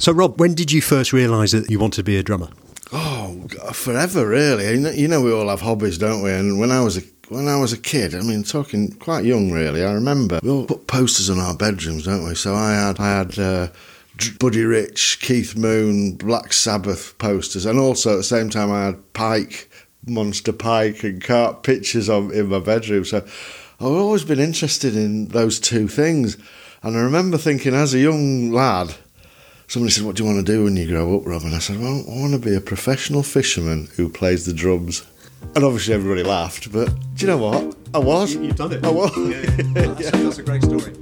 So, Rob, when did you first realise that you wanted to be a drummer? Oh, forever, really. You know, we all have hobbies, don't we? And when I was a when I was a kid, I mean, talking quite young, really. I remember we all put posters on our bedrooms, don't we? So I had I had uh, Buddy Rich, Keith Moon, Black Sabbath posters, and also at the same time I had Pike, Monster Pike, and Carp pictures of in my bedroom. So I've always been interested in those two things, and I remember thinking as a young lad somebody said, What do you want to do when you grow up, Rob? And I said, Well, I want to be a professional fisherman who plays the drums. And obviously, everybody laughed, but do you know what? I was. You've done it. I was. Yeah, yeah. That's, yeah. that's a great story.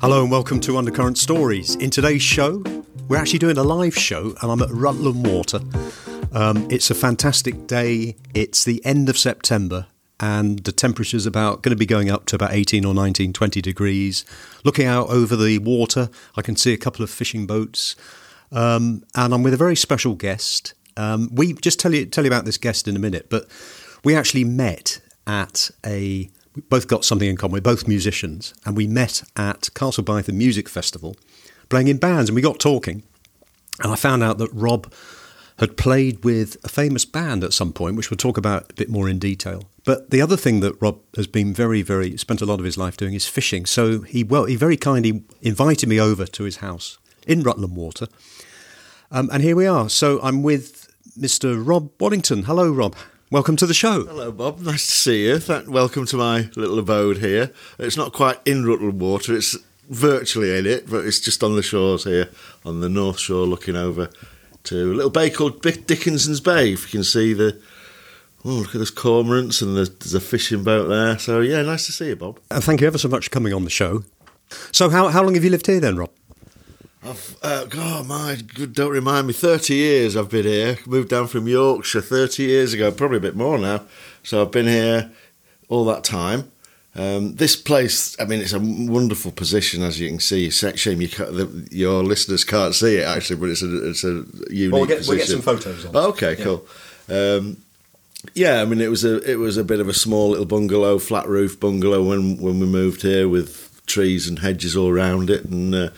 Hello, and welcome to Undercurrent Stories. In today's show, we're actually doing a live show, and I'm at Rutland Water. Um, it's a fantastic day. It's the end of September, and the temperature's about going to be going up to about 18 or 19, 20 degrees. Looking out over the water, I can see a couple of fishing boats, um, and I'm with a very special guest. Um, we just tell you tell you about this guest in a minute, but we actually met at a. We both got something in common. We're both musicians, and we met at Castle Bytham Music Festival, playing in bands, and we got talking, and I found out that Rob had played with a famous band at some point, which we'll talk about a bit more in detail. But the other thing that Rob has been very, very spent a lot of his life doing is fishing. So he well, he very kindly invited me over to his house in Rutland Water, um, and here we are. So I'm with Mr. Rob Waddington. Hello, Rob. Welcome to the show. Hello, Bob. Nice to see you. Th- welcome to my little abode here. It's not quite in Rutland Water. It's virtually in it, but it's just on the shores here, on the north shore, looking over to a little bay called Dickinson's Bay. If you can see the Oh, look at those cormorants and there's, there's, a fishing boat there. So, yeah, nice to see you, Bob. And thank you ever so much for coming on the show. So, how, how long have you lived here then, Rob? I've, uh, God, my, don't remind me, 30 years I've been here. Moved down from Yorkshire 30 years ago, probably a bit more now. So, I've been here all that time. Um, this place, I mean, it's a wonderful position, as you can see. Shame you the, your listeners can't see it actually, but it's a it's a unique. Well, we'll get, position. We'll get some photos. On. Okay, yeah. cool. Um, yeah, I mean it was a it was a bit of a small little bungalow, flat roof bungalow when when we moved here with trees and hedges all around it, and uh,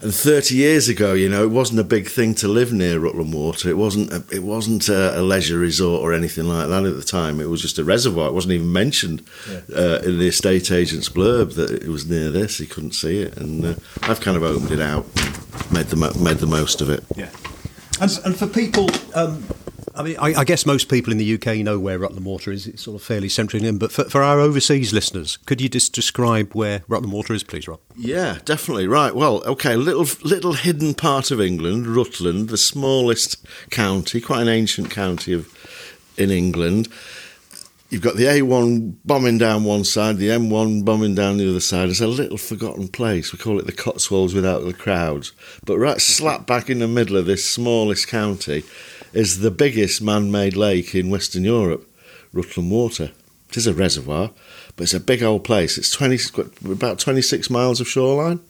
and thirty years ago, you know, it wasn't a big thing to live near Rutland Water. It wasn't a, it wasn't a, a, leisure resort or anything like that at the time. It was just a reservoir. It wasn't even mentioned yeah. uh, in the estate agent's blurb that it was near this. He couldn't see it, and uh, I've kind of opened it out, made the made the most of it. Yeah, and, and for people. Um I mean, I, I, guess most people in the UK know where Rutland Water is. It's sort of fairly central in, but for, for our overseas listeners, could you just describe where Rutland Water is, please, Rob? Yeah, definitely. Right. Well, okay. Little little hidden part of England, Rutland, the smallest county, quite an ancient county of in England. You've got the A1 bombing down one side, the M1 bombing down the other side. It's a little forgotten place. We call it the Cotswolds without the crowds. But right slap back in the middle of this smallest county is the biggest man made lake in Western Europe, Rutland Water. It is a reservoir, but it's a big old place. It's 20, about 26 miles of shoreline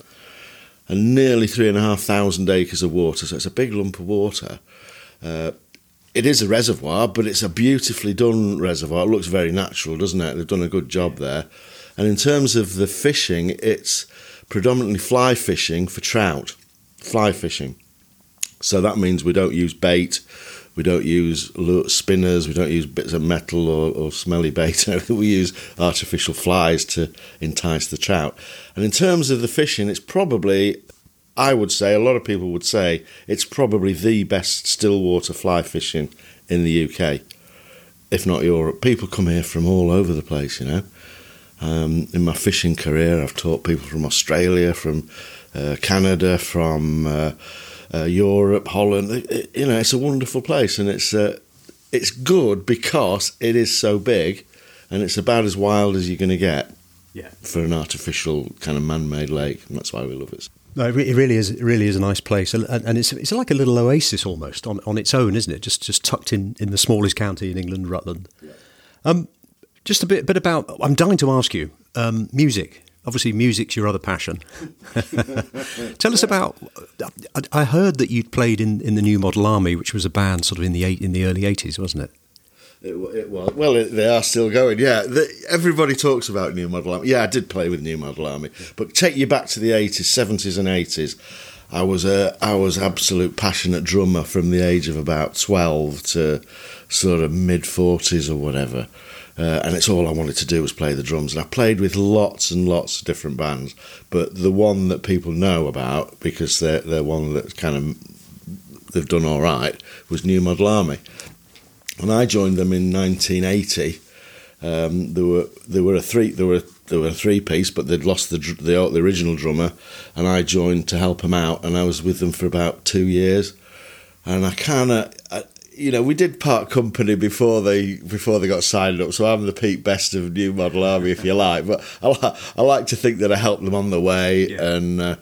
and nearly 3,500 acres of water, so it's a big lump of water. Uh, it is a reservoir, but it's a beautifully done reservoir. It looks very natural, doesn't it? They've done a good job there. And in terms of the fishing, it's predominantly fly fishing for trout, fly fishing. So that means we don't use bait, we don't use spinners, we don't use bits of metal or, or smelly bait. we use artificial flies to entice the trout. And in terms of the fishing, it's probably, I would say, a lot of people would say, it's probably the best stillwater fly fishing in the UK, if not Europe. People come here from all over the place, you know. Um, in my fishing career, I've taught people from Australia, from uh, Canada, from uh, uh, Europe, Holland. It, it, you know, it's a wonderful place, and it's uh, it's good because it is so big, and it's about as wild as you're going to get. Yeah. For an artificial kind of man-made lake, and that's why we love it. No, it really is. It really is a nice place, and it's it's like a little oasis almost on, on its own, isn't it? Just just tucked in in the smallest county in England, Rutland. Yeah. Um, just a bit bit about. I'm dying to ask you um, music. Obviously, music's your other passion. Tell us about. I heard that you'd played in, in the New Model Army, which was a band sort of in the eight, in the early eighties, wasn't it? It, it was. Well, it, they are still going. Yeah, the, everybody talks about New Model Army. Yeah, I did play with New Model Army, but take you back to the eighties, seventies, and eighties. I was a I was absolute passionate drummer from the age of about twelve to sort of mid forties or whatever. Uh, and it's all I wanted to do was play the drums. And I played with lots and lots of different bands, but the one that people know about because they're they're one that kind of they've done all right was New Model Army, and I joined them in 1980. Um, there were there were a three there were there were a three piece, but they'd lost the, the the original drummer, and I joined to help them out, and I was with them for about two years, and I kind of you know, we did part company before they before they got signed up, so I'm the Pete Best of New Model Army, if you like. But I, I like to think that I helped them on the way, yeah. and uh,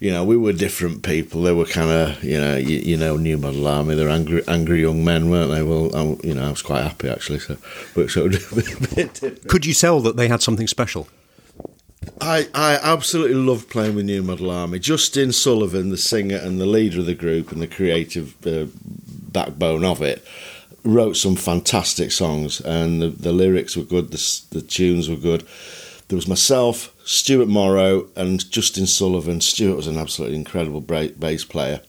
you know, we were different people. They were kind of, you know, you, you, know, New Model Army. They're angry, angry young men, weren't they? Well, I, you know, I was quite happy actually. So, but so could you tell that they had something special? I, I absolutely loved playing with New Model Army. Justin Sullivan, the singer and the leader of the group and the creative uh, backbone of it, wrote some fantastic songs, and the, the lyrics were good, the, the tunes were good. There was myself, Stuart Morrow, and Justin Sullivan. Stuart was an absolutely incredible bass player.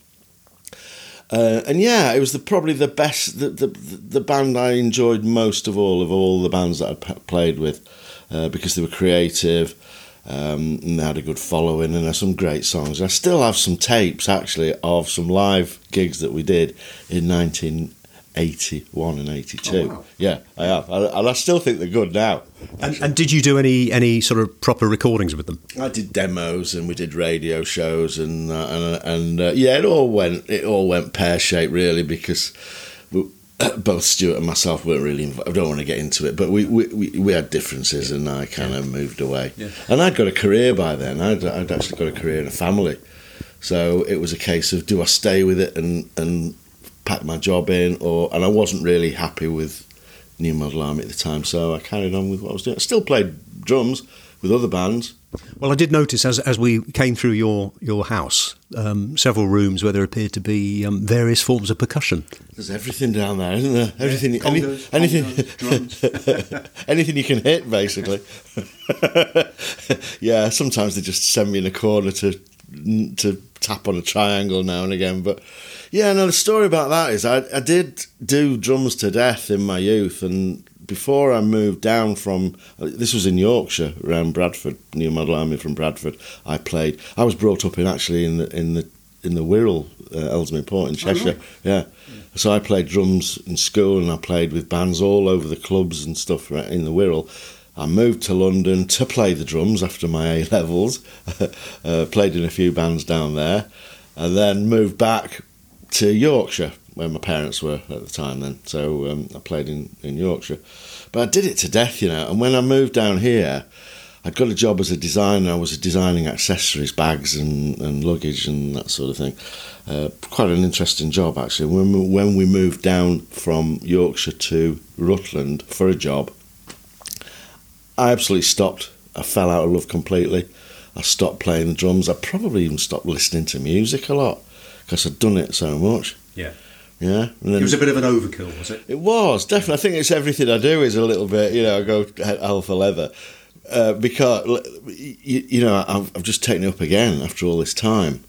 Uh, and yeah, it was the, probably the best, the, the, the band I enjoyed most of all of all the bands that I played with, uh, because they were creative, um, and they had a good following, and there's some great songs. I still have some tapes actually of some live gigs that we did in 1981 and 82. Oh, wow. Yeah, I have, and I still think they're good now. And, and, did you do any any sort of proper recordings with them? I did demos, and we did radio shows, and uh, and, and uh, yeah, it all went it all went pear shaped really because both Stuart and myself weren't really. Involved. I don't want to get into it, but we we, we, we had differences, and I kind of moved away. Yeah. And I'd got a career by then. I'd, I'd actually got a career and a family, so it was a case of do I stay with it and and pack my job in, or and I wasn't really happy with New Model Army at the time, so I carried on with what I was doing. I still played drums with other bands, well, I did notice as as we came through your your house, um, several rooms where there appeared to be um, various forms of percussion. There's everything down there, isn't there? Everything, yeah, congas, any, anything, anything you can hit, basically. yeah, sometimes they just send me in a corner to to tap on a triangle now and again, but yeah, no. The story about that is I I did do drums to death in my youth, and before I moved down from this was in Yorkshire around Bradford, New Model Army from Bradford. I played. I was brought up in actually in the in the in the Wirral, uh, Ellesmere Port in Cheshire. Oh, yeah. yeah. So I played drums in school and I played with bands all over the clubs and stuff in the Wirral. I moved to London to play the drums after my A levels. uh, played in a few bands down there, and then moved back to Yorkshire where my parents were at the time then. So um, I played in, in Yorkshire. But I did it to death, you know. And when I moved down here, I'd got a job as a designer. I was designing accessories, bags, and, and luggage, and that sort of thing. Uh, quite an interesting job, actually. When we, when we moved down from Yorkshire to Rutland for a job, I absolutely stopped. I fell out of love completely. I stopped playing the drums. I probably even stopped listening to music a lot because I'd done it so much. Yeah. Yeah, then, it was a bit of an overkill, was it? It was definitely. I think it's everything I do is a little bit. You know, I go for leather uh, because you, you know I've, I've, just taken it up again after all this time,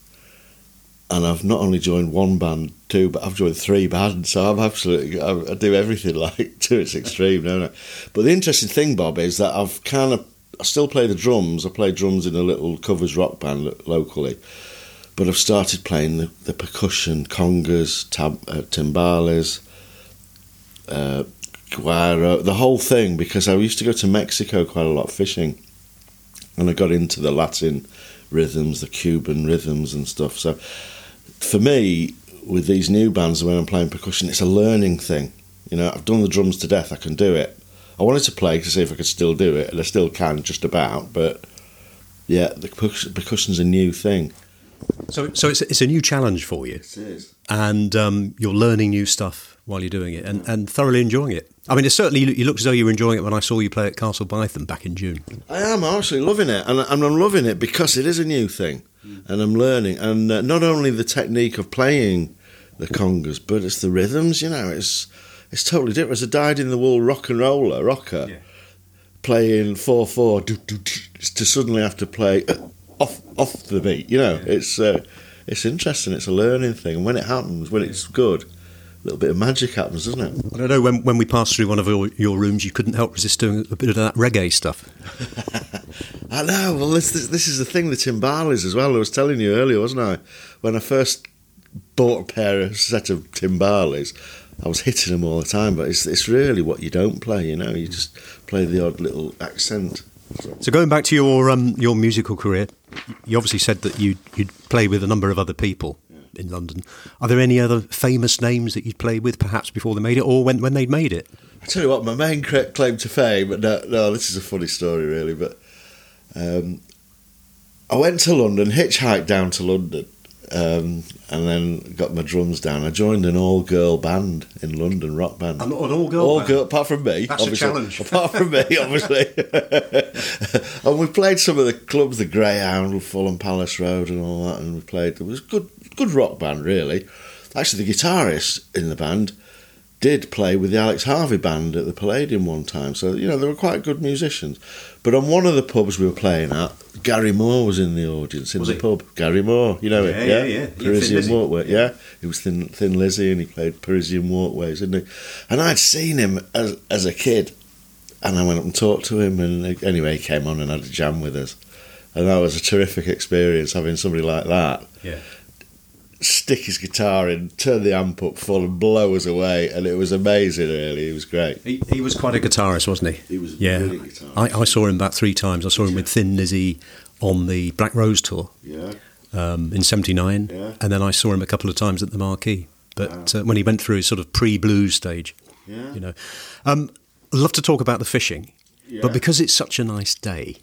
and I've not only joined one band, two, but I've joined three bands. So I'm absolutely I, I do everything like to its extreme, don't I? But the interesting thing, Bob, is that I've kind of I still play the drums. I play drums in a little covers rock band locally but I've started playing the, the percussion, congas, tab, uh, timbales, uh, guiro, the whole thing, because I used to go to Mexico quite a lot fishing, and I got into the Latin rhythms, the Cuban rhythms, and stuff. So for me, with these new bands, when I'm playing percussion, it's a learning thing. You know, I've done the drums to death, I can do it. I wanted to play to see if I could still do it, and I still can just about, but yeah, the percussion's a new thing. So, so it's, it's a new challenge for you. It is. And um, you're learning new stuff while you're doing it and, and thoroughly enjoying it. I mean, it certainly you looked as though you were enjoying it when I saw you play at Castle Bytham back in June. I am actually loving it, and, and I'm loving it because it is a new thing, mm. and I'm learning. And uh, not only the technique of playing the congas, but it's the rhythms. You know, it's it's totally different. As a dyed-in-the-wool rock and roller rocker, yeah. playing four four to suddenly have to play off off the beat. You know, yeah. it's uh, it's interesting. It's a learning thing, and when it happens, when it's good, a little bit of magic happens, doesn't it? I don't know. When, when we passed through one of your, your rooms, you couldn't help resist doing a bit of that reggae stuff. I know. Well, this, this, this is the thing, the timbales as well. I was telling you earlier, wasn't I? When I first bought a pair of set of timbales, I was hitting them all the time. But it's it's really what you don't play. You know, you just play the odd little accent. So going back to your um, your musical career, you obviously said that you you'd play with a number of other people in London. Are there any other famous names that you'd played with, perhaps before they made it, or when when they'd made it? I tell you what, my main claim to fame. No, no, this is a funny story, really. But um, I went to London, hitchhiked down to London, um, and then got my drums down. I joined an all-girl band in London, rock band. An, an all-girl all band? girl, apart from me. That's a obviously. challenge. Apart from me, obviously. and we played some of the clubs, the Greyhound, Fulham Palace Road, and all that. And we played. It was good, good rock band, really. Actually, the guitarist in the band did play with the Alex Harvey band at the Palladium one time. So, you know, they were quite good musicians. But on one of the pubs we were playing at, Gary Moore was in the audience in Was the he? pub. Gary Moore, you know Yeah, it, yeah, yeah. Yeah, Parisian Lizzy. Walkway, yeah. He was Thin, Thin Lizzy and he played Parisian Walkways, didn't he? And I'd seen him as, as a kid. And I went up and talked to him. And anyway, he came on and had a jam with us. And that was a terrific experience having somebody like that Yeah. Stick his guitar in, turn the amp up full, and blow us away. And it was amazing, really. It was great. He, he was quite a guitarist, wasn't he? He was a yeah. I, I saw him about three times. I saw him with Thin Lizzy on the Black Rose tour Yeah. um, in '79, Yeah. and then I saw him a couple of times at the Marquee. But uh, when he went through his sort of pre-blues stage, Yeah. you know, um, I'd love to talk about the fishing, Yeah. but because it's such a nice day.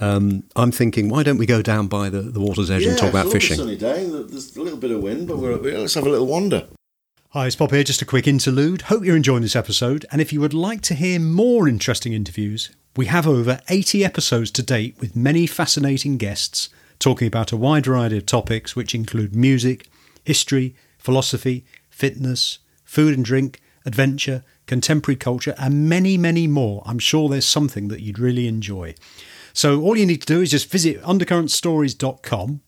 Um, I'm thinking, why don't we go down by the, the water's edge and talk it's about a lovely fishing? sunny day. There's a little bit of wind, but we're, let's have a little wander. Hi, it's Bob here. Just a quick interlude. Hope you're enjoying this episode. And if you would like to hear more interesting interviews, we have over 80 episodes to date with many fascinating guests talking about a wide variety of topics, which include music, history, philosophy, fitness, food and drink, adventure, contemporary culture, and many, many more. I'm sure there's something that you'd really enjoy. So all you need to do is just visit undercurrentstories.com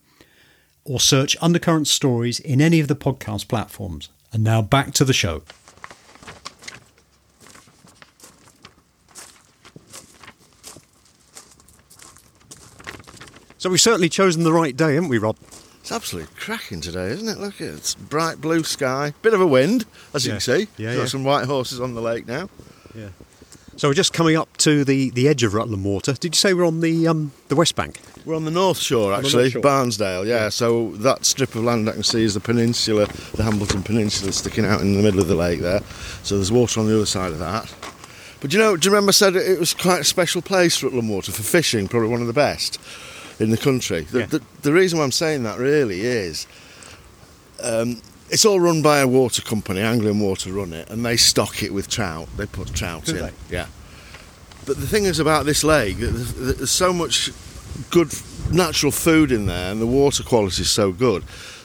or search Undercurrent Stories in any of the podcast platforms. And now back to the show. So we've certainly chosen the right day, haven't we, Rob? It's absolutely cracking today, isn't it? Look, it's bright blue sky, bit of a wind, as you can see. Yeah, Got yeah. some white horses on the lake now. Yeah. So we're just coming up to the, the edge of Rutland Water. Did you say we're on the um, the west bank? We're on the north shore, actually, north shore. Barnsdale. Yeah, so that strip of land I can see is the peninsula, the Hambleton Peninsula, sticking out in the middle of the lake there. So there's water on the other side of that. But do you know? Do you remember I said it was quite a special place, Rutland Water, for fishing? Probably one of the best in the country. The, Yeah. the, the reason why I'm saying that really is. Um, it's all run by a water company, Anglian Water run it, and they stock it with trout. They put trout Do in. they? Yeah. But the thing is about this lake, there's, there's so much good natural food in there, and the water quality is so good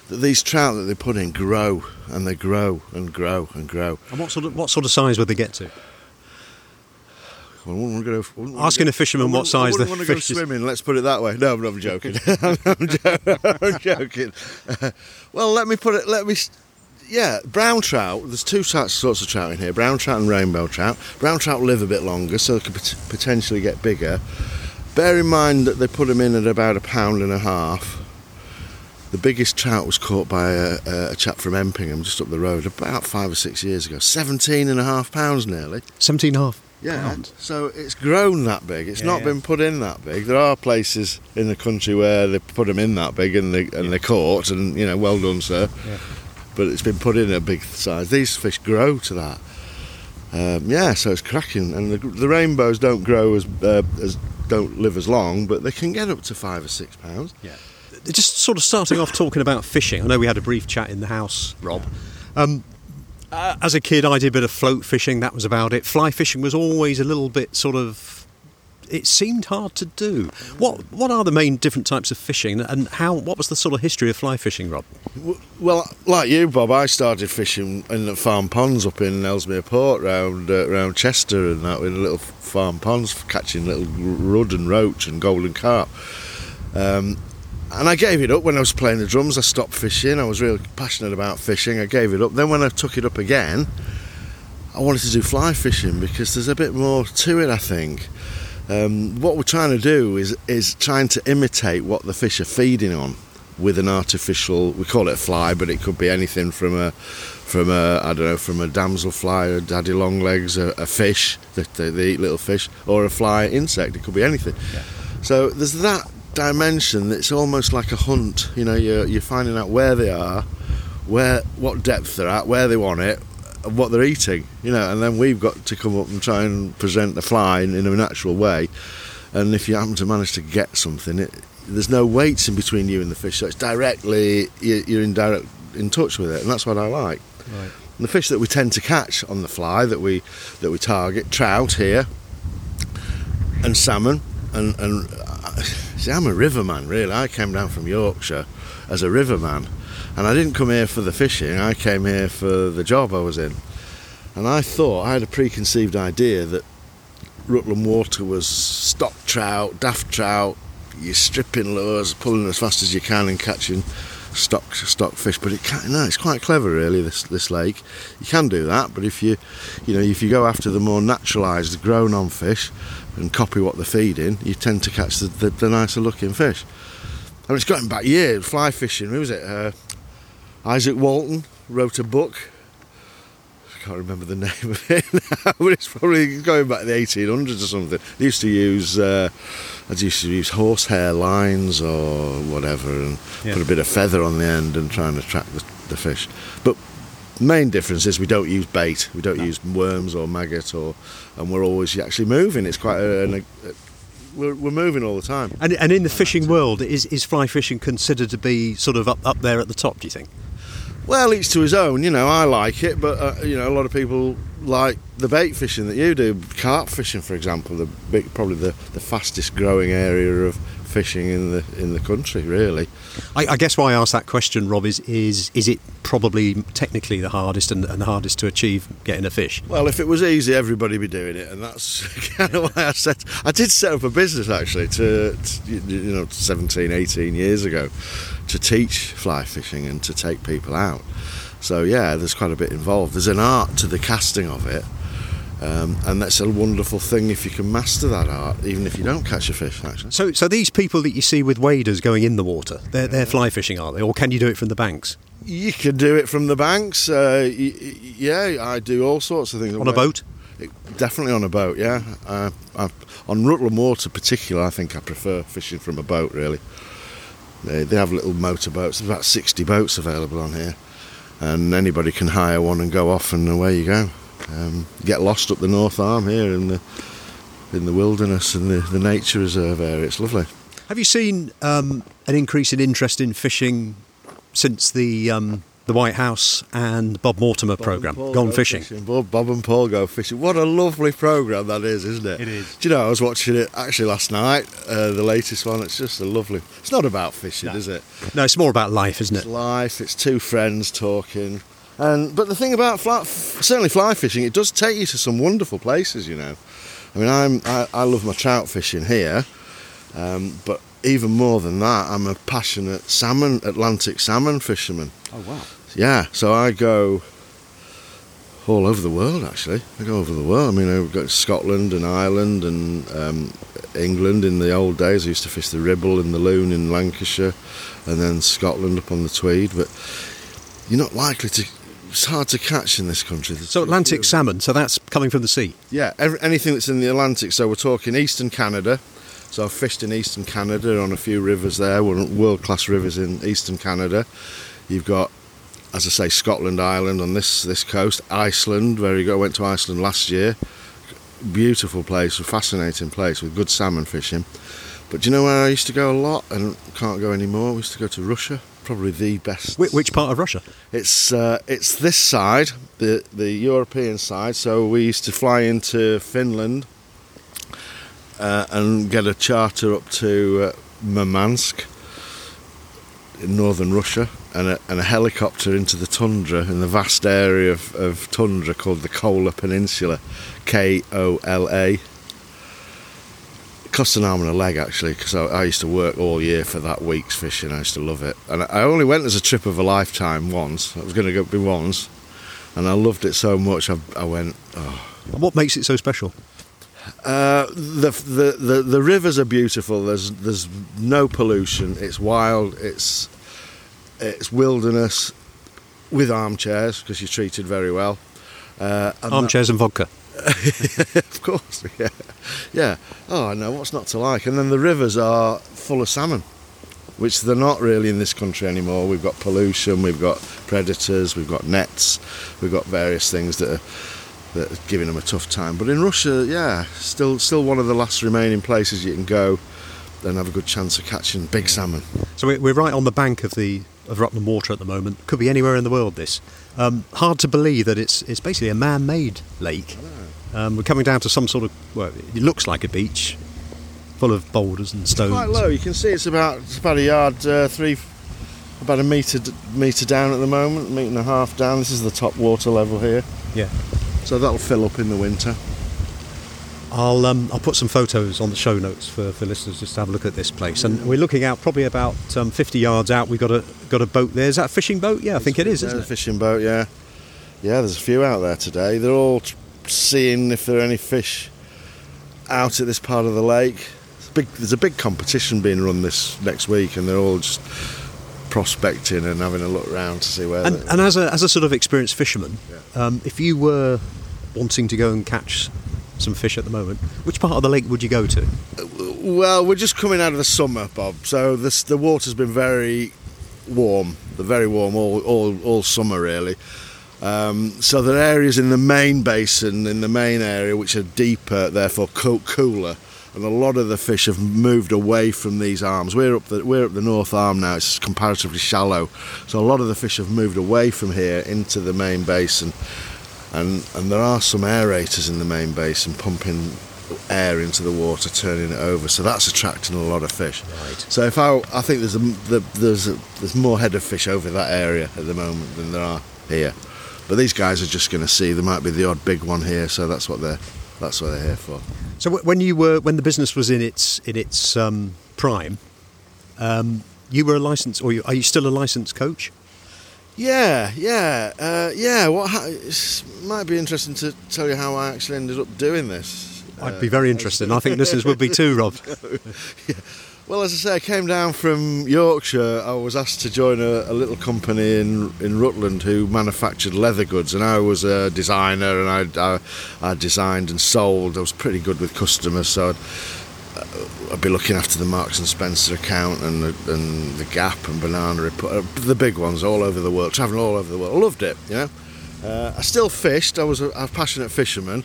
that these trout that they put in grow and they grow and grow and grow. And what sort of what sort of size would they get to? I wouldn't wanna go- Asking a fisherman what size I the wouldn't want to go fish is- swimming. Let's put it that way. No, I'm joking. I'm, jo- I'm joking. well, let me put it. Let me. Yeah, brown trout. There's two sorts of trout in here: brown trout and rainbow trout. Brown trout live a bit longer, so they could pot- potentially get bigger. Bear in mind that they put them in at about a pound and a half. The biggest trout was caught by a, a chap from Empingham, just up the road, about five or six years ago. Seventeen and a half pounds nearly. 17 and a half. Yeah, pounds. so it's grown that big. It's Yeah, not yeah. been put in that big. There are places in the country where they put them in that big and they and they're caught, and you know, well done, sir. Yeah. But it's been put in a big size. These fish grow to that. Um, yeah, so it's cracking, and the, the rainbows don't grow as uh, as don't live as long, but they can get up to five or six pounds. Yeah. Just sort of starting off talking about fishing. I know we had a brief chat in the house, Rob. Um, uh, as a kid, I did a bit of float fishing. That was about it. Fly fishing was always a little bit sort of. It seemed hard to do. What What are the main different types of fishing, and how? What was the sort of history of fly fishing, Rob? Well, like you, Bob, I started fishing in the farm ponds up in Ellesmere Port, round uh, round Chester, and that with little farm ponds, catching little rudd and roach and golden carp. Um, and I gave it up when I was playing the drums. I stopped fishing. I was real passionate about fishing. I gave it up. Then when I took it up again, I wanted to do fly fishing because there's a bit more to it. I think. Um, what we're trying to do is is trying to imitate what the fish are feeding on with an artificial. We call it a fly, but it could be anything from a from a I don't know from a damselfly, a daddy longlegs, a, a fish that they, they, eat little fish, or a fly insect. It could be anything. Yeah. So there's that dimension that's almost like a hunt. You know, you're, you're finding out where they are, where what depth they're at, where they want it, what they're eating. You know, and then we've got to come up and try and present the fly in, in a natural way. And if you happen to manage to get something, it, there's no weights in between you and the fish, so it's directly you're in direct in touch with it, and that's what I like. Right. the fish that we tend to catch on the fly that we that we target trout here and salmon and and see I'm a riverman really. I came down from Yorkshire as a riverman and I didn't come here for the fishing. I came here for the job I was in. And I thought I had a preconceived idea that Rutland Water was stock trout daft trout. You're stripping lures pulling as fast as you can and catching stock stock fish, but it can, no, it's quite clever really. This this lake, you can do that, but if you you know if you go after the more naturalised, grown on fish and copy what they're feeding, you tend to catch the, the, the nicer looking fish. I mean, it's going back years. Fly fishing. Who was it? Uh, Izaak Walton wrote a book. I can't remember the name of it now, but it's probably going back to the 1800s or something. They used to use. Uh, I used to use horsehair lines or whatever and yeah. put a bit of feather on the end and try and attract the, the fish. But main difference is we don't use bait, we don't no. use worms or maggot, or and we're always actually moving. It's quite a, a, a we're, we're, moving all the time. And, and in the fishing world, is, is fly fishing considered to be sort of up, up there at the top, do you think? Well, each to his own. You know, I like it, but uh, you know, a lot of people like the bait fishing that you do. Carp fishing, for example, the big, probably the, the fastest growing area of fishing in the in the country, really. I, I, guess why I asked that question, Rob, is is is it probably technically the hardest and, and, the hardest to achieve getting a fish? Well, if it was easy, everybody would be doing it, and that's kind of why I set. I did set up a business actually to, to you know 17, 18 years ago to teach fly fishing and to take people out. So yeah, there's quite a bit involved. There's an art to the casting of it, um, and that's a wonderful thing if you can master that art, even if you don't catch a fish. Actually. So, so these people that you see with waders going in the water, they're, they're fly fishing, are they, or can you do it from the banks? You can do it from the banks. Uh, yeah, I do all sorts of things. On a boat? Definitely on a boat. Yeah, uh, on Rutland Water, particular, I think I prefer fishing from a boat. Really. They, they have little motor boats. There's about 60 boats available on here, and anybody can hire one and go off, and away you go. Um, get lost up the North Arm here in the in the wilderness and the, the nature reserve area. It's lovely. Have you seen um, an increase in interest in fishing since the um, the Whitehouse and Bob Mortimer Bob program, Gone go Fishing. fishing. Bob, Bob and Paul Go Fishing. What a lovely program that is, isn't it? It is. Do you know, I was watching it actually last night, uh, the latest one. It's just a lovely. It's not about fishing, no. is it? No, it's more about life, isn't it? It's life. It's two friends talking. And but the thing about fly, certainly fly fishing, it does take you to some wonderful places. You know, I mean, I'm I, I love my trout fishing here, um, but even more than that, I'm a passionate salmon Atlantic salmon fisherman. Oh wow! yeah, so I go all over the world actually. I go over the world. I mean, I've got Scotland and Ireland and um, England in the old days. I used to fish the Ribble and the Lune in Lancashire and then Scotland up on the Tweed. But you're not likely to. It's hard to catch in this country. so Atlantic salmon. So that's coming from the sea. Yeah, every, anything that's in the Atlantic. So we're talking eastern Canada. So I've fished in eastern Canada on a few rivers there, world class rivers in eastern Canada. You've got as I say, Scotland, Ireland on this this coast, Iceland. Very good. I went to Iceland last year. Beautiful place, a fascinating place with good salmon fishing. But do you know where I used to go a lot and can't go anymore? We used to go to Russia. Probably the best. Which part of Russia? It's uh, it's this side, the the European side. So we used to fly into Finland uh, and get a charter up to uh, Murmansk in northern Russia and a, and a, helicopter into the tundra in the vast area of, of tundra called the Kola Peninsula, K O L A. Cost an arm and a leg actually because I, I, used to work all year for that week's fishing. I used to love it, and I only went as a trip of a lifetime once. I was going to go be once, and I loved it so much. I, I went. Oh. what makes it so special? Uh, the, the the the rivers are beautiful. There's there's no pollution. It's wild. It's it's wilderness with armchairs because you're treated very well. Uh, and armchairs that, and vodka. of course, yeah, yeah. Oh, I know what's not to like. And then the rivers are full of salmon, which they're not really in this country anymore. We've got pollution, we've got predators, we've got nets, we've got various things that are that are giving them a tough time. But in Russia, yeah, still still one of the last remaining places you can go and have a good chance of catching big salmon. So we're right on the bank of the of Rutland Water at the moment. Could be anywhere in the world. This um, hard to believe that it's it's basically a man-made lake. Um, we're coming down to some sort of well, it looks like a beach, full of boulders and stones. It's quite low. You can see it's about it's about a yard uh, three, about a metre metre down at the moment, metre and a half down. This is the top water level here. Yeah. So that'll fill up in the winter. I'll um, I'll put some photos on the show notes for, for listeners just to have a look at this place. And we're looking out probably about um, 50 yards out. We've got a got a boat there. Is that a fishing boat? Yeah, I think it is. Isn't it? a fishing boat. Yeah, yeah. There's a few out there today. They're all seeing if there are any fish out at this part of the lake. A big, there's a big competition being run this next week, and they're all just prospecting and having a look around to see where. And, and as a as a sort of experienced fisherman, yeah. um, if you were wanting to go and catch some fish at the moment, which part of the lake would you go to? Well, we're just coming out of the summer, Bob. So this, the water's been very warm, the very warm all all, all summer really. Um, so there are areas in the main basin, in the main area, which are deeper, therefore cooler, and a lot of the fish have moved away from these arms. We're up the we're up the north arm now; it's comparatively shallow, so a lot of the fish have moved away from here into the main basin, and and there are some aerators in the main basin pumping air into the water, turning it over. So that's attracting a lot of fish. Right. So if I, I think there's a, there's a, there's more head of fish over that area at the moment than there are here. But these guys are just going to see. There might be the odd big one here, so that's what they're that's what they're here for. So when you were when the business was in its in its um, prime, um, you were a licensed, or are you still a licensed coach? Yeah, yeah, uh, yeah. What might be interesting to tell you how I actually ended up doing this. I'd be very interested, and I think listeners would be too, Rob. yeah. Well, as I say, I came down from Yorkshire. I was asked to join a, a, little company in in Rutland who manufactured leather goods, and I was a designer, and I, I, I designed and sold. I was pretty good with customers, so I'd, uh, I'd be looking after the Marks and Spencer account and the, and the Gap and Banana Republic, uh, the big ones all over the world, traveling all over the world. I loved it, you know. Uh, I still fished. I was a, a passionate fisherman,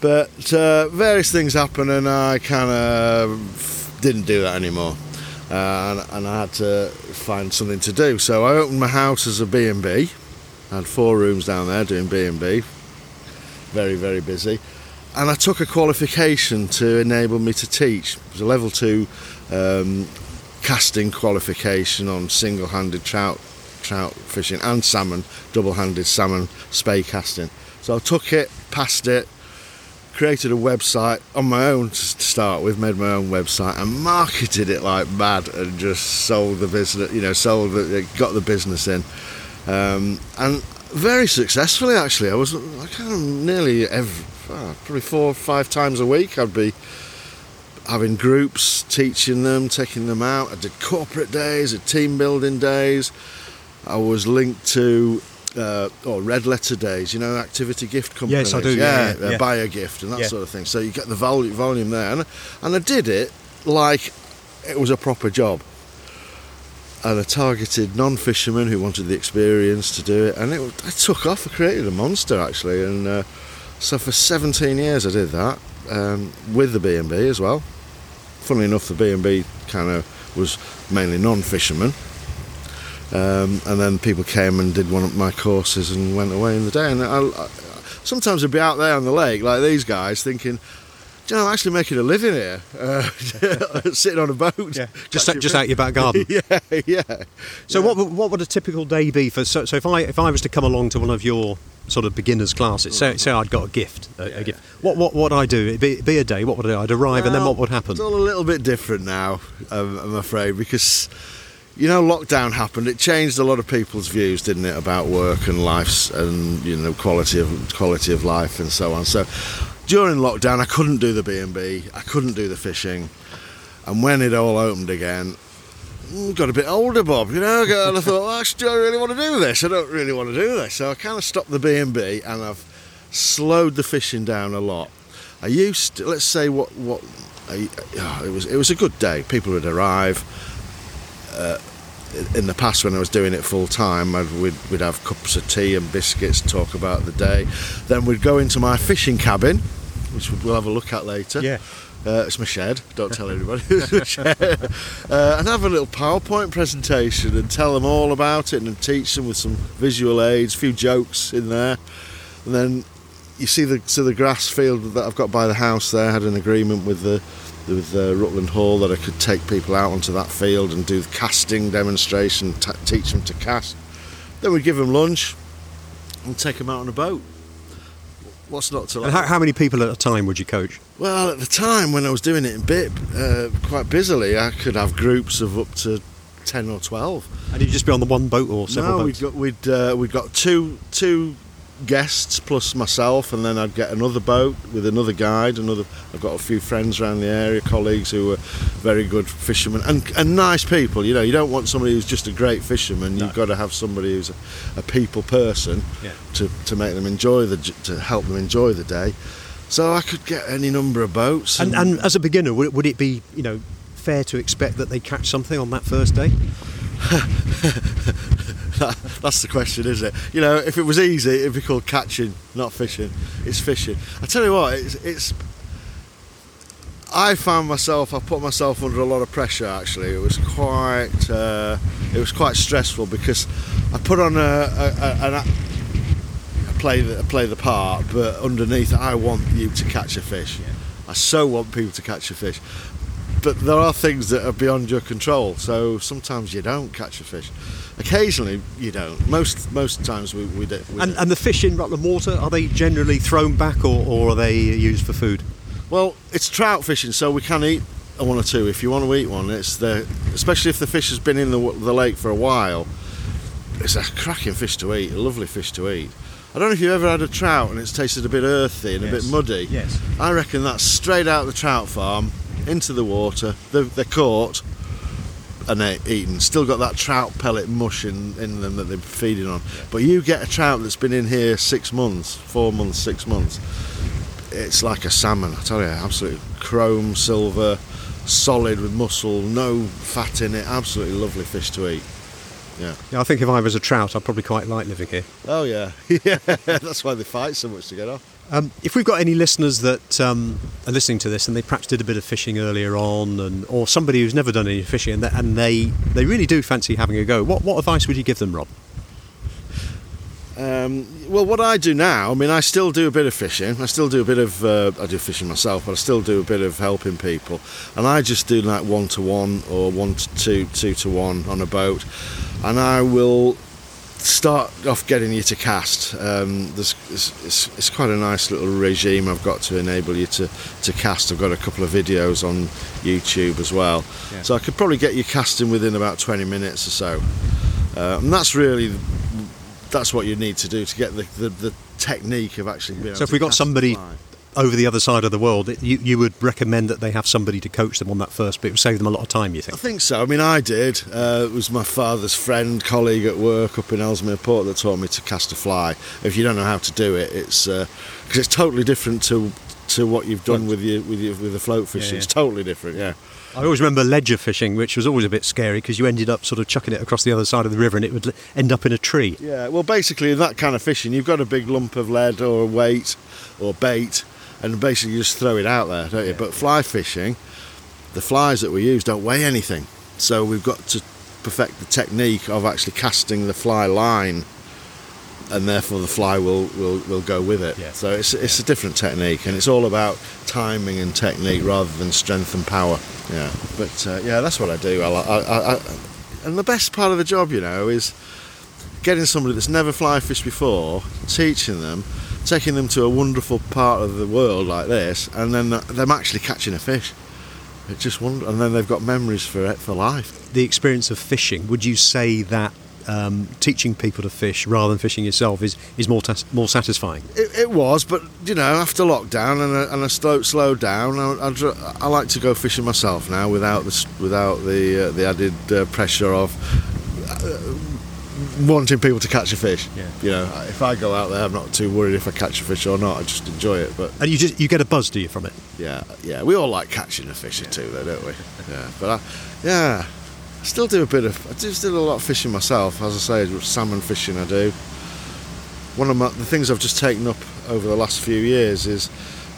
but uh, various things happened, and I kind of didn't do that anymore. Uh, and, and, I had to find something to do. So I opened my house as a B&B. I had four rooms down there doing B&B. Very, very busy. And I took a qualification to enable me to teach. It was a level two um, casting qualification on single-handed trout, trout fishing and salmon, double-handed salmon spey casting. So I took it, passed it, created a website on my own to start with, made my own website and marketed it like mad and just sold the business, you know, sold it, got the business in. Um, and very successfully actually. I was I kind of nearly every, oh, probably four or five times a week I'd be having groups, teaching them, taking them out. I did corporate days, did team building days. I was linked to uh, or red letter days, you know, activity gift companies. Yes, I do. Yeah, yeah, yeah. buy a gift and that yeah. sort of thing. So you get the volume, volume there, and and I did it like it was a proper job. And I targeted non-fishermen who wanted the experience to do it, and it, it took off. I created a monster actually, and uh, so for 17 years I did that um, with the B and B as well. Funnily enough, the B and B kind of was mainly non-fishermen um, and then people came and did one of my courses and went away in the day. And I, I, sometimes I'd be out there on the lake, like these guys, thinking, you know, I'm actually making a living here, uh, sitting on a boat. Yeah. Just, just out your back garden. yeah, yeah. So yeah. what what would a typical day be for? So, so if I if I was to come along to one of your sort of beginners classes. Say, say I'd got a gift, a, a gift. What what what I do? It'd be, be a day. What would I do? I'd arrive, and then what would happen? It's all a little bit different now, um, I'm afraid, because you know lockdown happened. It changed a lot of people's views, didn't it, about work and life and you know quality of quality of life and so on. So during lockdown, I couldn't do the B and B. I couldn't do the fishing, and when it all opened again. mm, Got a bit older, Bob. You know, and I thought, well, do I really want to do this? I don't really want to do this. So I kind of stopped the B and B, and I've slowed the fishing down a lot. I used, to, let's say, what what I, oh, it was. It was a good day. People would arrive. Uh, in the past, when I was doing it full time, we'd, we'd have cups of tea and biscuits, talk about the day. Then we'd go into my fishing cabin, which we'll have a look at later. Yeah. Uh, it's my shed. Don't tell anybody. it's my shed. Uh, and have a little PowerPoint presentation and tell them all about it and teach them with some visual aids, a few jokes in there, and then you see the so the grass field that I've got by the house there. I had an agreement with the with uh, Rutland Hall that I could take people out onto that field and do the casting demonstration, t- teach them to cast. Then we'd give them lunch and take them out on a boat. What's not to like? And how, how many people at a time would you coach? Well, at the time when I was doing it in BIP, uh, quite busily, I could have groups of up to ten or twelve. And you'd just be on the one boat or several no, boats? we'd got we'd uh, we'd got two two guests plus myself, and then I'd get another boat with another guide. Another, I've got a few friends around the area, colleagues who are very good fishermen and, and nice people. You know, you don't want somebody who's just a great fisherman. You've got to have somebody who's a, a people person Yeah. to, to make them enjoy the to help them enjoy the day. So I could get any number of boats. And, and as a beginner, would, would it be you know fair to expect that they catch something on that first day? That's the question, isn't it? You know, if it was easy, it'd be called catching, not fishing. It's fishing. I tell you what, it's. it's I found myself. I put myself under a lot of pressure. Actually, it was quite. Uh, it was quite stressful because I put on a, a, a, a play the play the part, but underneath, I want you to catch a fish. I so want people to catch a fish. But there are things that are beyond your control. So sometimes you don't catch a fish. Occasionally you don't. Most most times we we, do, we And, and the fish in Rutland Water are they generally thrown back or, or are they used for food? Well, it's trout fishing, so we can eat a one or two if you want to eat one. It's the especially if the fish has been in the, the lake for a while. It's a cracking fish to eat, a lovely fish to eat. I don't know if you've ever had a trout and it's tasted a bit earthy and a bit muddy. Yes. I reckon that's straight out of the trout farm into the water. They're, they're caught and they're eaten. Still got that trout pellet mush in, in them that they're feeding on. But you get a trout that's been in here six months, four months, six months. It's like a salmon, I tell you, absolutely chrome, silver, solid with muscle, no fat in it. Absolutely lovely fish to eat. Yeah. Yeah, I think if I was a trout, I'd probably quite like living here. Oh yeah, yeah. That's why they fight so much to get off. Um, if we've got any listeners that um, are listening to this and they perhaps did a bit of fishing earlier on, and or somebody who's never done any fishing and, they, and they they really do fancy having a go, what what advice would you give them, Rob? Um, well, what I do now, I mean, I still do a bit of fishing. I still do a bit of, uh, I do fishing myself, but I still do a bit of helping people. And I just do like one to one or one to two, two to one on a boat. And I will start off getting you to cast. Um, there's, it's, it's, it's quite a nice little regime I've got to enable you to, to cast. I've got a couple of videos on YouTube as well. Yeah. So I could probably get you casting within about 20 minutes or so. Uh, and that's really that's what you need to do to get the, the, the technique of actually being So able if to we got somebody. Over the other side of the world, it- you you would recommend that they have somebody to coach them on that first bit, it would save them a lot of time. You think? I think? so. I mean, I did. Uh, it was my father's friend, colleague at work up in Ellesmere Port that taught me to cast a fly. If you don't know how to do it, it's because it's totally different to to what you've done with your with your with the float fishing. yeah. It's totally different. Yeah. I always remember ledger fishing, which was always a bit scary because you ended up sort of chucking it across the other side of the river and it would end up in a tree. Yeah. Well, basically, in that kind of fishing, you've got a big lump of lead or weight or bait, and basically you just throw it out there, don't you? But fly fishing, the flies that we use don't weigh anything, so we've got to perfect the technique of actually casting the fly line, and therefore the fly will will, will go with it. Yeah. So it's it's a different technique, and it's all about timing and technique rather than strength and power. Yeah. But uh, yeah, that's what I do. I, I, I, and the best part of the job, you know, is getting somebody that's never fly fished before, teaching them, taking them to a wonderful part of the world like this, and then them actually catching a fish. It's just wonder, and then they've got memories for it for life. The experience of fishing. Would you say that um, teaching people to fish rather than fishing yourself is, is more more satisfying. It, it, was, but you know, after lockdown and I, and I slow, slowed down, I, I, I, like to go fishing myself now without the without the uh, the added uh, pressure of. Uh, wanting people to catch a fish. Yeah. You know, if I go out there, I'm not too worried if I catch a fish or not. I just enjoy it. But and you just you get a buzz, do you, from it? Yeah, yeah. We all like catching a fish or two, though, don't we? Yeah. But I, yeah, I still do a bit of. I do still a lot of fishing myself. As I say, salmon fishing I do. One of my, the things I've just taken up over the last few years is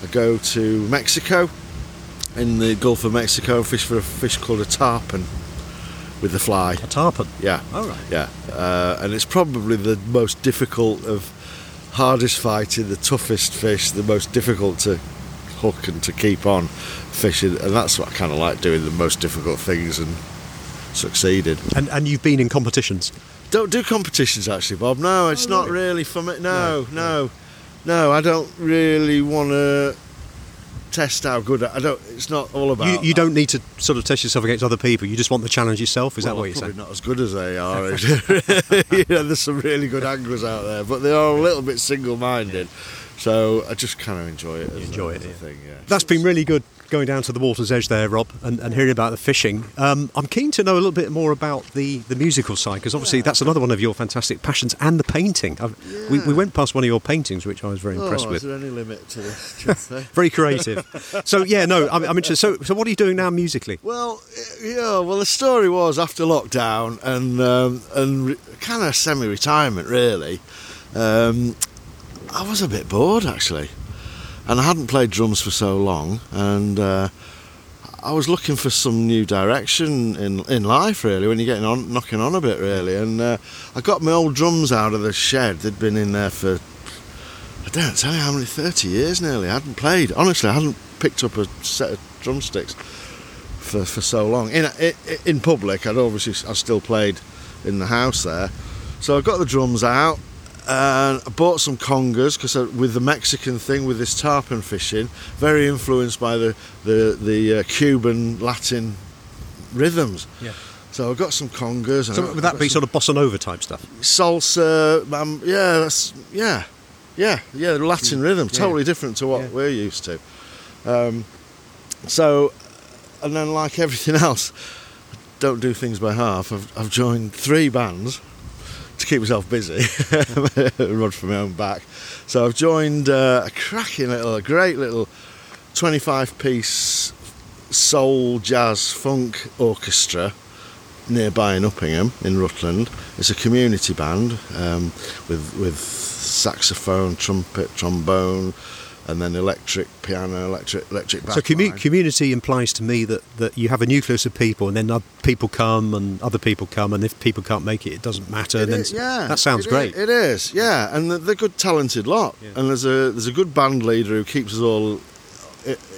I go to Mexico, in the Gulf of Mexico, and fish for a fish called a tarpon with the fly. A tarpon. Yeah. All right. Yeah, uh, and it's probably the most difficult of hardest fighting, the toughest fish, the most difficult to hook and to keep on fishing, and that's what I kind of like doing the most difficult things and succeeded. And and you've been in competitions? Don't do competitions actually, Bob. No, it's oh, not really? for me. No, no, no, no. I don't really want to test how good I don't. It's not all about. You, you don't need to sort of test yourself against other people. You just want the challenge yourself. Is well, that what you're saying? Not as good as they are. you know, there's some really good anglers out there, but they are a little bit single-minded. So I just kind of enjoy it. enjoy it. Yeah. Thing, yeah. That's been really good going down to the water's edge there, Rob, and, and hearing about the fishing. Um, I'm keen to know a little bit more about the, the musical side because obviously yeah. that's another one of your fantastic passions, and the painting. Yeah. We, we went past one of your paintings, which I was very impressed oh, with. Is there any limit to this? very creative. so yeah, no, I'm, I'm, interested. So, so what are you doing now musically? Well, yeah, well the story was after lockdown and um, and re- kind of semi-retirement really. Um, I was a bit bored actually and I hadn't played drums for so long, and uh, I was looking for some new direction in in life. Really, when you're getting on, knocking on a bit, really, and uh, I got my old drums out of the shed. They'd been in there for I don't tell you how many thirty years nearly. I hadn't played. Honestly, I hadn't picked up a set of drumsticks for for so long. In in public, I'd obviously I still played in the house there. So I got the drums out and I bought some congas because with the Mexican thing with this tarpon fishing, very influenced by the the, the uh, Cuban Latin rhythms. Yeah. So I've got some congas. So would that be sort of bossa nova type stuff? Salsa, um, yeah, that's yeah, yeah, yeah, Latin rhythm, totally yeah. different to what yeah. we're used to. Um, so, and then like everything else, don't do things by half. I've, I've joined three bands to keep myself busy, run from my own back. So I've joined uh, a cracking little, a great little 25 piece soul, jazz, funk orchestra nearby in Uppingham in Rutland. It's a community band um, with, with saxophone, trumpet, trombone, and then electric piano, electric electric. So commu- community implies to me that, that you have a nucleus of people, and then people come, and other people come, and if people can't make it, it doesn't matter. It then is, yeah, that sounds it great. Is, it is, yeah, and they're a good, talented lot, yeah. and there's a there's a good band leader who keeps us all.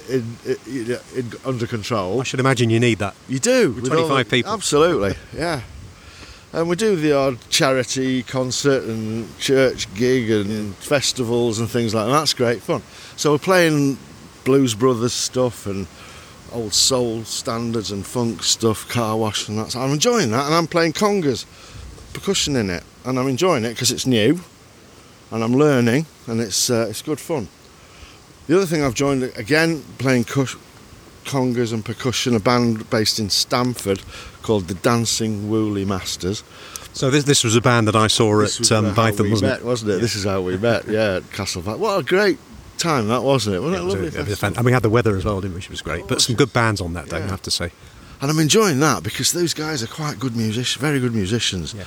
In, in, in, under control. I should imagine you need that. You do. With 25 people. Absolutely, yeah. And we do the odd charity concert and church gig and yeah. festivals and things like that. That's great fun. So we're playing Blues Brothers stuff and old soul standards and funk stuff, car wash and that. So I'm enjoying that, and I'm playing congas, percussion in it, and I'm enjoying it because it's new, and I'm learning, and it's uh, it's good fun. The other thing I've joined again playing congas and percussion, a band based in Stamford called the Dancing Woolly Masters. So this this was a band that I saw at um, Bytham, wasn't met, it? Wasn't it? Yeah. This is how we met. Yeah, at Castle. What a great time that wasn't it? Wasn't yeah, it, it lovely? fan- and we had the weather as well, didn't we? Which was great. But some good bands on that day, yeah. I have to say. And I'm enjoying that because those guys are quite good musicians, very good musicians. Yeah.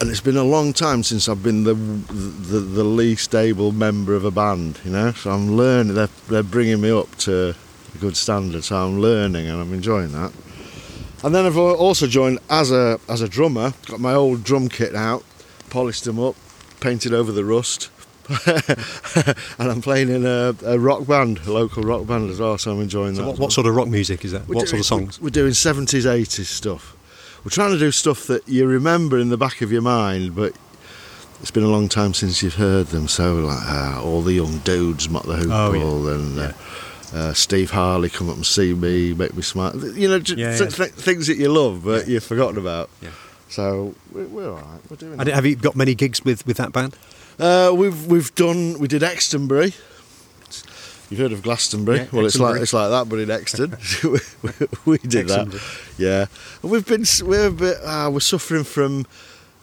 And it's been a long time since I've been the, the the least able member of a band, you know. So I'm learning. They're they're bringing me up to a good standard. So I'm learning and I'm enjoying that. And then I've also joined as a as a drummer. Got my old drum kit out, polished them up, painted over the rust, and I'm playing in a, a, rock band, a local rock band as well. So I'm enjoying so that. What, what, sort of rock music is that? We're what doing, sort of songs? We're doing 70s, 80s stuff. we're trying to do stuff that you remember in the back of your mind, but it's been a long time since you've heard them. So like uh, all the young dudes, Mott the Hoople, yeah. and uh, uh, Steve Harley come up and see me, make me smile. You know, Yeah, th- yeah. th- things that you love, but Yeah. you've forgotten about. Yeah. So we're, we're all right. We're doing. And have you got many gigs with, with that band? Uh, we've we've done. We did Extonbury. You've heard of Glastonbury? Yeah, well, it's like it's like that, but in Exton. we, we did that. Yeah, and we've been we're a bit, uh, we're suffering from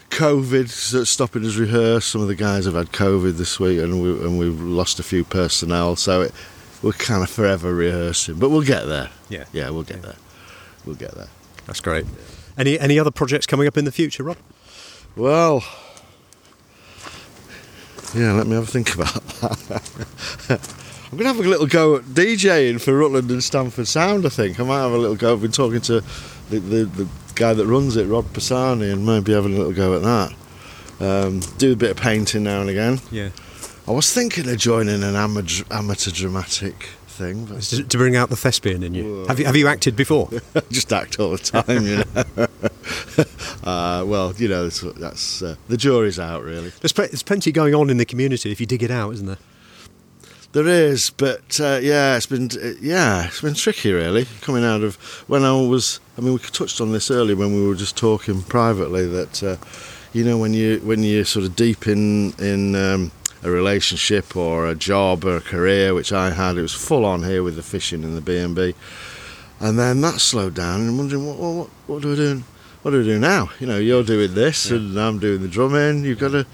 COVID so it's stopping us rehearse. Some of the guys have had COVID this week, and we and we've lost a few personnel. So it, we're kind of forever rehearsing, but we'll get there. Yeah. yeah, we'll get there. We'll get there. That's great. Any any other projects coming up in the future, Rob? Well, yeah, let me have a think about that. I'm going to have a little go at DJing for Rutland and Stamford Sound, I think. I might have a little go. I've been talking to the, the, the guy that runs it, Rob Pisani, and maybe having a little go at that. Um, do a bit of painting now and again. Yeah. I was thinking of joining an amateur, amateur dramatic thing, but To, to bring out the thespian in you. Have you have you acted before? Just act all the time, you know. uh, well, you know, that's, that's uh, the jury's out, really. There's, pl- there's plenty going on in the community if you dig it out, isn't there? There is, but uh, yeah, it's been uh, yeah, it's been tricky really coming out of when I was. I mean, we touched on this earlier when we were just talking privately that uh, you know when you when you're sort of deep in in um, a relationship or a job or a career, which I had, it was full on here with the fishing and the B and B, and then that slowed down and I'm wondering what what what do I do? What do I do now? You know, you're doing this Yeah. and I'm doing the drumming. You've got to.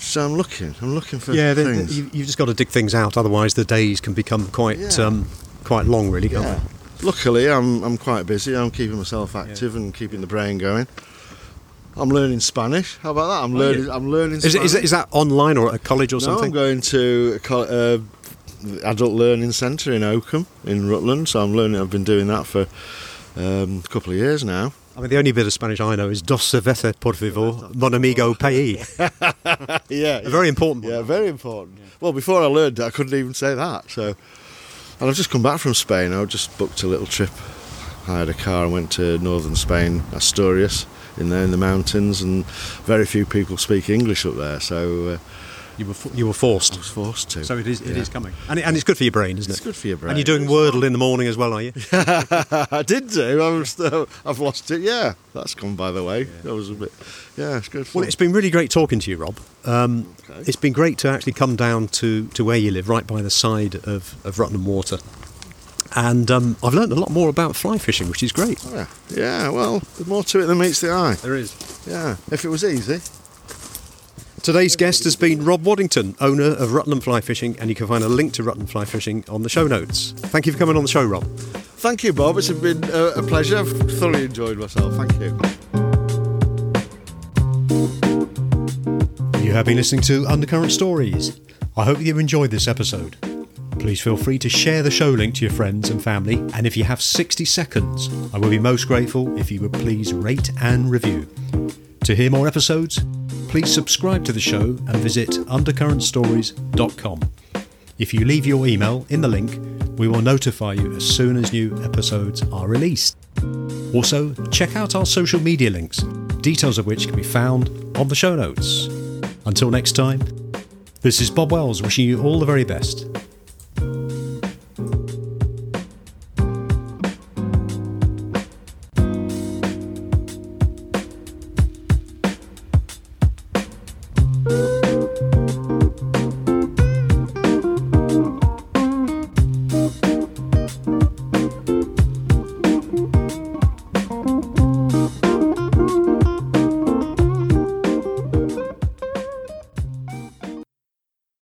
So I'm looking. I'm looking for yeah, the, the- things. you, you've just got to dig things out. Otherwise, the days can become quite Yeah. um, quite long, really, can't Yeah. Luckily, I'm I'm quite busy. I'm keeping myself active and keeping the brain going. I'm learning Spanish. How about that? I'm Are learning. you? I'm learning. Is, Spanish. is, that online or at a college or no, something? I'm going to a uh, adult learning centre in Oakham in Rutland. So I'm learning. I've been doing that for um, a couple of years now. I mean, the only bit of Spanish I know is dos cerveza, por favor, mon amigo país. yeah, A very important one. Yeah, very important. Well, before I learned I couldn't even say that. So, and I've just come back from Spain. I just booked a little trip. Hired a car and went to northern Spain, Asturias, in there in the mountains, and very few people speak English up there. So uh, You were you were forced. I was forced to. So it is it Yeah. is coming, and, it, and it's good for your brain, isn't it? It's good for your brain. And you're doing Wordle in the morning as well, are you? I did do. I've lost it. Yeah, that's gone by the way. That was a bit. Yeah, it's good. Fun. Well, it's been really great talking to you, Rob. Um, Okay. It's been great to actually come down to, to where you live, right by the side of, of Rutland Water. And um, I've learned a lot more about fly fishing, which is great. Oh, yeah. yeah. Well, there's more to it than meets the eye. There is. Yeah. If it was easy. Today's guest has been Rob Waddington, owner of Rutland Fly Fishing, and you can find a link to Rutland Fly Fishing on the show notes. Thank you for coming on the show, Rob. Thank you, Bob. It's been a, a pleasure. I've thoroughly enjoyed myself. Thank you. You have been listening to Undercurrent Stories. I hope you enjoyed this episode. Please feel free to share the show link to your friends and family, and if you have 60 seconds, I will be most grateful if you would please rate and review. To hear more episodes, please subscribe to the show and visit undercurrentstories.com. If you leave your email in the link, we will notify you as soon as new episodes are released. Also, check out our social media links, details of which can be found on the show notes. Until next time, this is Bob Wells wishing you all the very best.